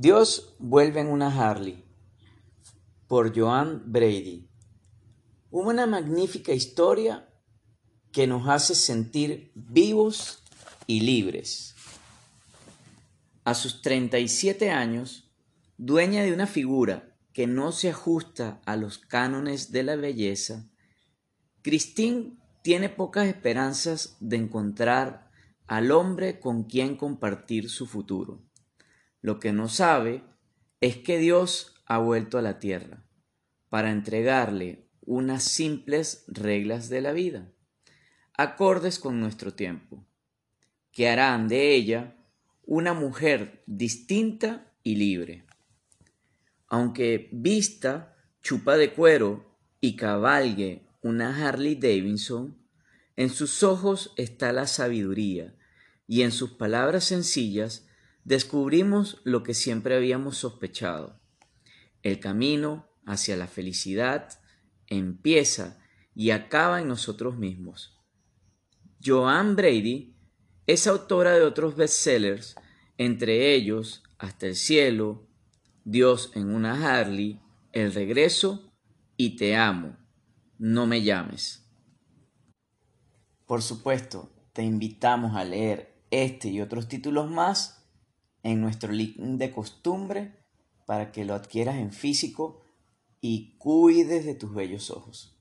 Dios vuelve en una Harley por Joan Brady. Una magnífica historia que nos hace sentir vivos y libres. A sus 37 años, dueña de una figura que no se ajusta a los cánones de la belleza, Christine tiene pocas esperanzas de encontrar al hombre con quien compartir su futuro. Lo que no sabe es que Dios ha vuelto a la tierra para entregarle unas simples reglas de la vida, acordes con nuestro tiempo, que harán de ella una mujer distinta y libre. Aunque vista, chupa de cuero y cabalgue una Harley Davidson, en sus ojos está la sabiduría y en sus palabras sencillas descubrimos lo que siempre habíamos sospechado. El camino hacia la felicidad empieza y acaba en nosotros mismos. Joan Brady es autora de otros bestsellers, entre ellos Hasta el cielo, Dios en una Harley, El regreso y Te amo, no me llames. Por supuesto, te invitamos a leer este y otros títulos más en nuestro link de costumbre para que lo adquieras en físico y cuides de tus bellos ojos.